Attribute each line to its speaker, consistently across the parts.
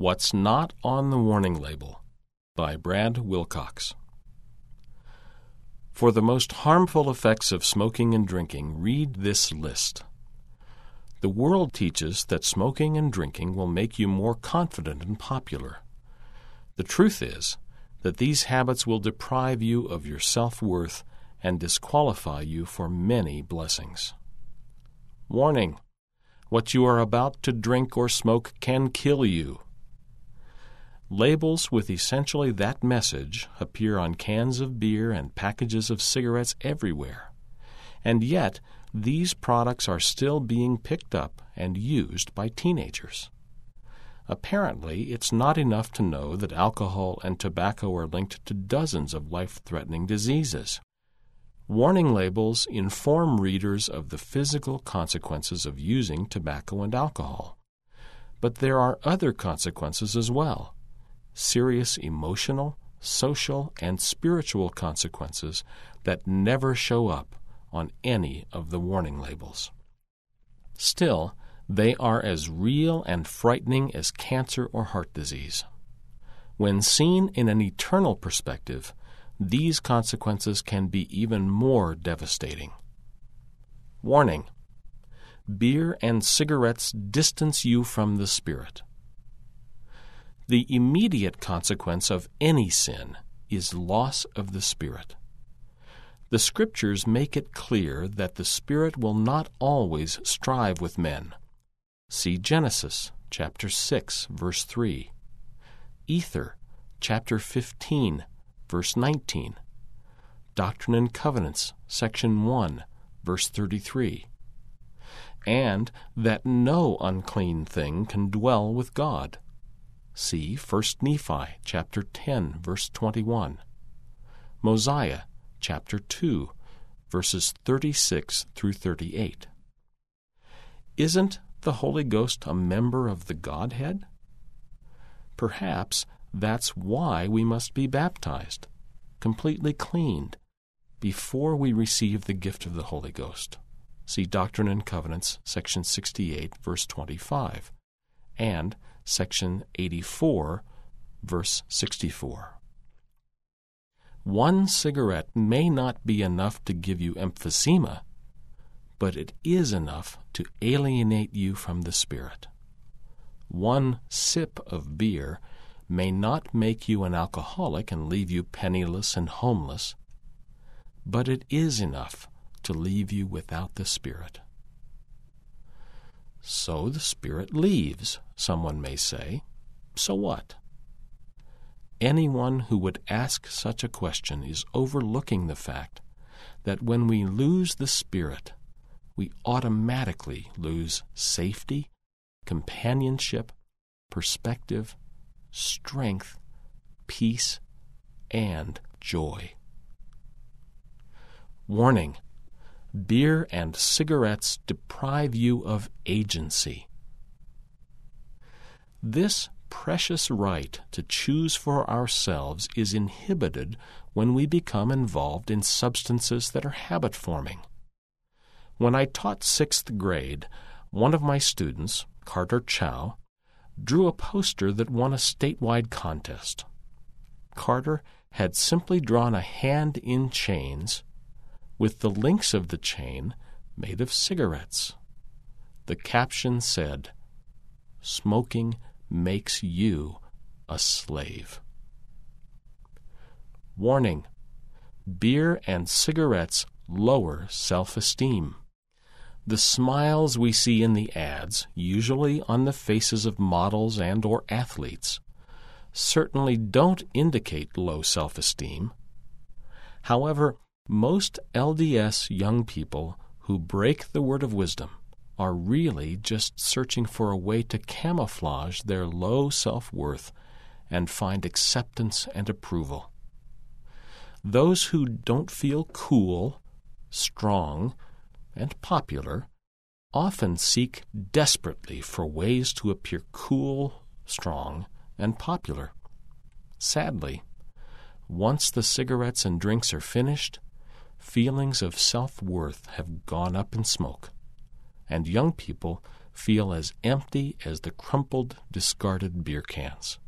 Speaker 1: What's Not on the Warning Label by Brad Wilcox. For the most harmful effects of smoking and drinking, read this list. The world teaches that smoking and drinking will make you more confident and popular. The truth is that these habits will deprive you of your self worth and disqualify you for many blessings. Warning! What you are about to drink or smoke can kill you. Labels with essentially that message appear on cans of beer and packages of cigarettes everywhere. And yet, these products are still being picked up and used by teenagers. Apparently, it's not enough to know that alcohol and tobacco are linked to dozens of life threatening diseases. Warning labels inform readers of the physical consequences of using tobacco and alcohol. But there are other consequences as well serious emotional, social, and spiritual consequences that never show up on any of the warning labels. Still, they are as real and frightening as cancer or heart disease. When seen in an eternal perspective, these consequences can be even more devastating. Warning Beer and cigarettes distance you from the Spirit. The immediate consequence of any sin is loss of the Spirit. The Scriptures make it clear that the Spirit will not always strive with men. See Genesis chapter 6 verse 3. Ether chapter 15 verse 19. Doctrine and Covenants section 1 verse 33. And that no unclean thing can dwell with God. See 1 Nephi chapter 10 verse 21. Mosiah chapter 2 verses 36 through 38. Isn't the Holy Ghost a member of the Godhead? Perhaps that's why we must be baptized, completely cleaned, before we receive the gift of the Holy Ghost. See Doctrine and Covenants, section 68, verse 25, and section 84, verse 64. One cigarette may not be enough to give you emphysema, but it is enough to alienate you from the Spirit. One sip of beer may not make you an alcoholic and leave you penniless and homeless, but it is enough to leave you without the Spirit. So the Spirit leaves, someone may say. So what? Anyone who would ask such a question is overlooking the fact that when we lose the Spirit, we automatically lose safety, companionship, perspective, strength, peace, and joy. Warning beer and cigarettes deprive you of agency. This precious right to choose for ourselves is inhibited when we become involved in substances that are habit forming. When I taught sixth grade, one of my students, Carter Chow, drew a poster that won a statewide contest. Carter had simply drawn a hand in chains with the links of the chain made of cigarettes. The caption said, Smoking makes you a slave. Warning Beer and cigarettes lower self esteem. The smiles we see in the ads, usually on the faces of models and or athletes, certainly don't indicate low self-esteem. However, most LDS young people who break the word of wisdom are really just searching for a way to camouflage their low self worth and find acceptance and approval. Those who don't feel cool, strong, and popular often seek desperately for ways to appear cool, strong, and popular. Sadly, once the cigarettes and drinks are finished, feelings of self worth have gone up in smoke, and young people feel as empty as the crumpled, discarded beer cans.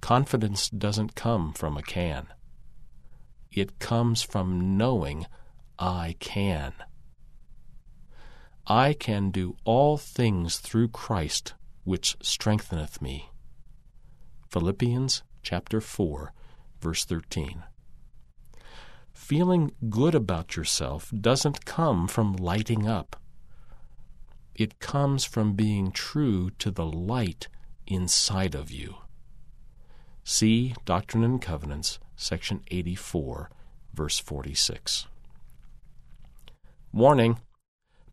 Speaker 1: Confidence doesn't come from a can. It comes from knowing I can. I can do all things through Christ which strengtheneth me. Philippians chapter 4 verse 13. Feeling good about yourself doesn't come from lighting up. It comes from being true to the light inside of you. See Doctrine and Covenants, section 84, verse 46. Warning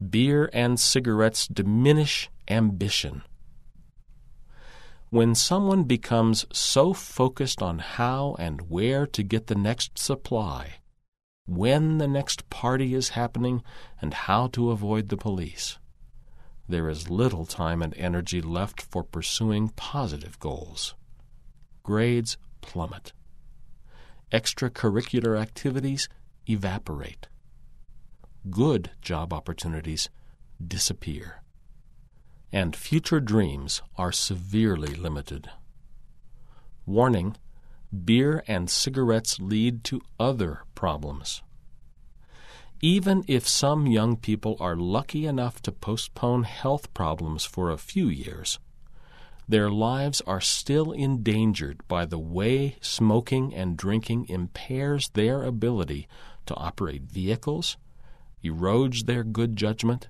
Speaker 1: Beer and cigarettes diminish ambition. When someone becomes so focused on how and where to get the next supply, when the next party is happening, and how to avoid the police, there is little time and energy left for pursuing positive goals. Grades plummet. Extracurricular activities evaporate. Good job opportunities disappear. And future dreams are severely limited. Warning beer and cigarettes lead to other problems. Even if some young people are lucky enough to postpone health problems for a few years, their lives are still endangered by the way smoking and drinking impairs their ability to operate vehicles, erodes their good judgment,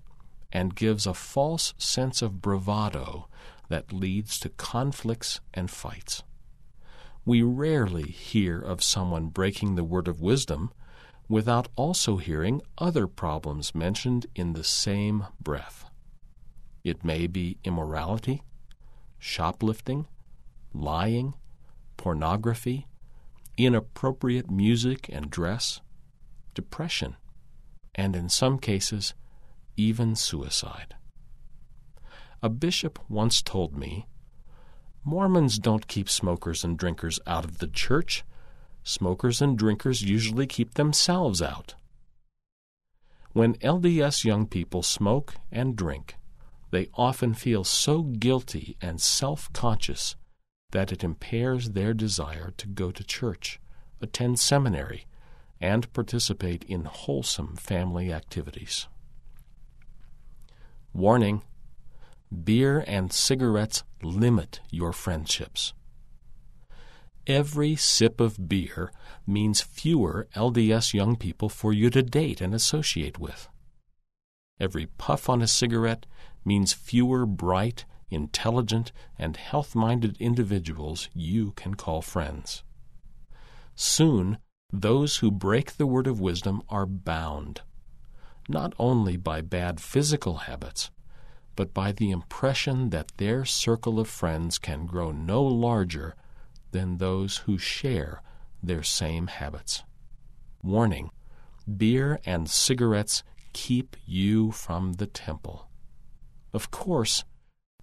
Speaker 1: and gives a false sense of bravado that leads to conflicts and fights. We rarely hear of someone breaking the word of wisdom without also hearing other problems mentioned in the same breath. It may be immorality, shoplifting, lying, pornography, inappropriate music and dress, depression, and in some cases, even suicide. A bishop once told me Mormons don't keep smokers and drinkers out of the church smokers and drinkers usually keep themselves out. When LDS young people smoke and drink, they often feel so guilty and self conscious that it impairs their desire to go to church, attend seminary, and participate in wholesome family activities. Warning Beer and cigarettes limit your friendships. Every sip of beer means fewer LDS young people for you to date and associate with. Every puff on a cigarette means fewer bright, intelligent, and health minded individuals you can call friends. Soon, those who break the word of wisdom are bound, not only by bad physical habits, but by the impression that their circle of friends can grow no larger than those who share their same habits. Warning beer and cigarettes keep you from the temple. Of course,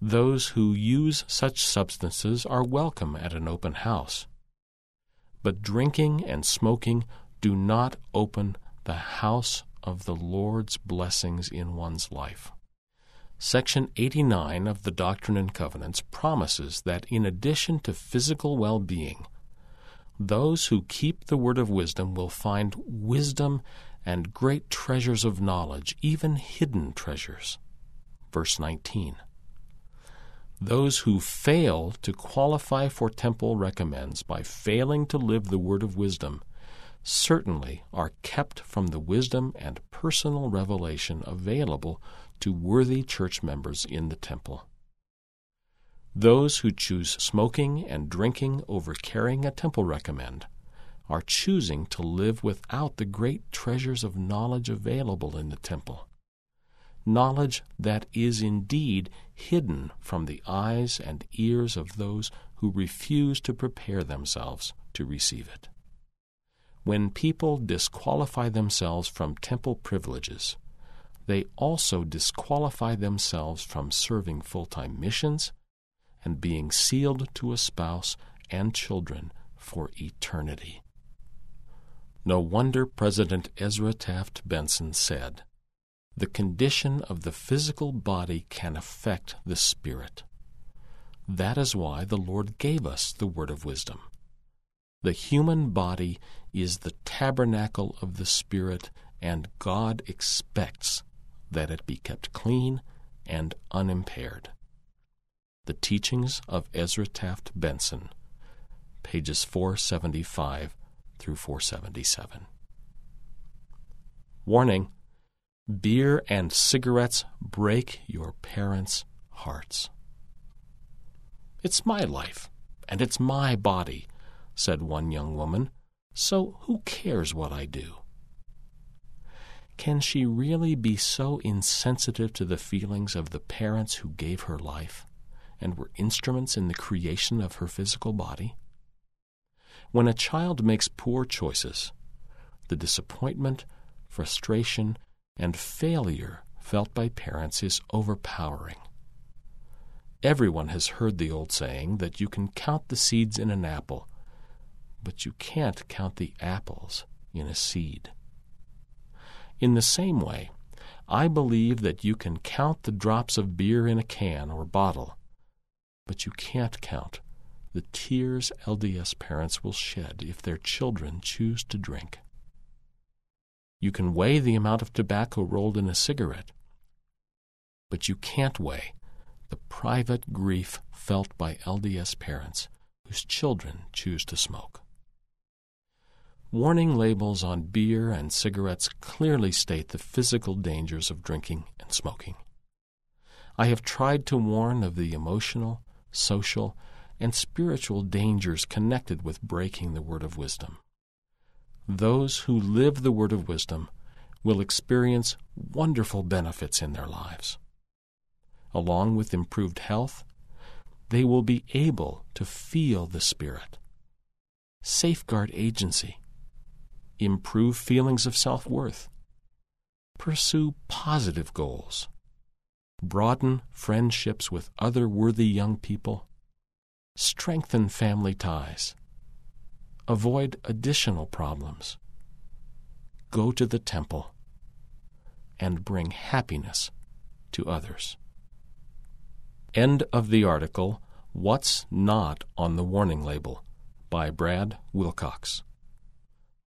Speaker 1: those who use such substances are welcome at an open house. But drinking and smoking do not open the house of the Lord's blessings in one's life. Section 89 of the Doctrine and Covenants promises that in addition to physical well being, those who keep the word of wisdom will find wisdom and great treasures of knowledge, even hidden treasures. Verse 19. Those who fail to qualify for temple recommends by failing to live the word of wisdom certainly are kept from the wisdom and personal revelation available to worthy church members in the temple. Those who choose smoking and drinking over carrying a temple recommend are choosing to live without the great treasures of knowledge available in the temple. Knowledge that is indeed hidden from the eyes and ears of those who refuse to prepare themselves to receive it. When people disqualify themselves from temple privileges, they also disqualify themselves from serving full time missions and being sealed to a spouse and children for eternity. No wonder President Ezra Taft Benson said, the condition of the physical body can affect the spirit. That is why the Lord gave us the word of wisdom. The human body is the tabernacle of the Spirit, and God expects that it be kept clean and unimpaired. The Teachings of Ezra Taft Benson, pages 475 through 477. Warning Beer and cigarettes break your parents' hearts. It's my life, and it's my body said one young woman, so who cares what I do? Can she really be so insensitive to the feelings of the parents who gave her life and were instruments in the creation of her physical body? When a child makes poor choices, the disappointment, frustration, and failure felt by parents is overpowering. Everyone has heard the old saying that you can count the seeds in an apple but you can't count the apples in a seed. In the same way, I believe that you can count the drops of beer in a can or bottle, but you can't count the tears LDS parents will shed if their children choose to drink. You can weigh the amount of tobacco rolled in a cigarette, but you can't weigh the private grief felt by LDS parents whose children choose to smoke. Warning labels on beer and cigarettes clearly state the physical dangers of drinking and smoking. I have tried to warn of the emotional, social, and spiritual dangers connected with breaking the word of wisdom. Those who live the word of wisdom will experience wonderful benefits in their lives. Along with improved health, they will be able to feel the Spirit, safeguard agency, improve feelings of self worth, pursue positive goals, broaden friendships with other worthy young people, strengthen family ties, avoid additional problems, go to the temple, and bring happiness to others. End of the article What's Not on the Warning Label by Brad Wilcox.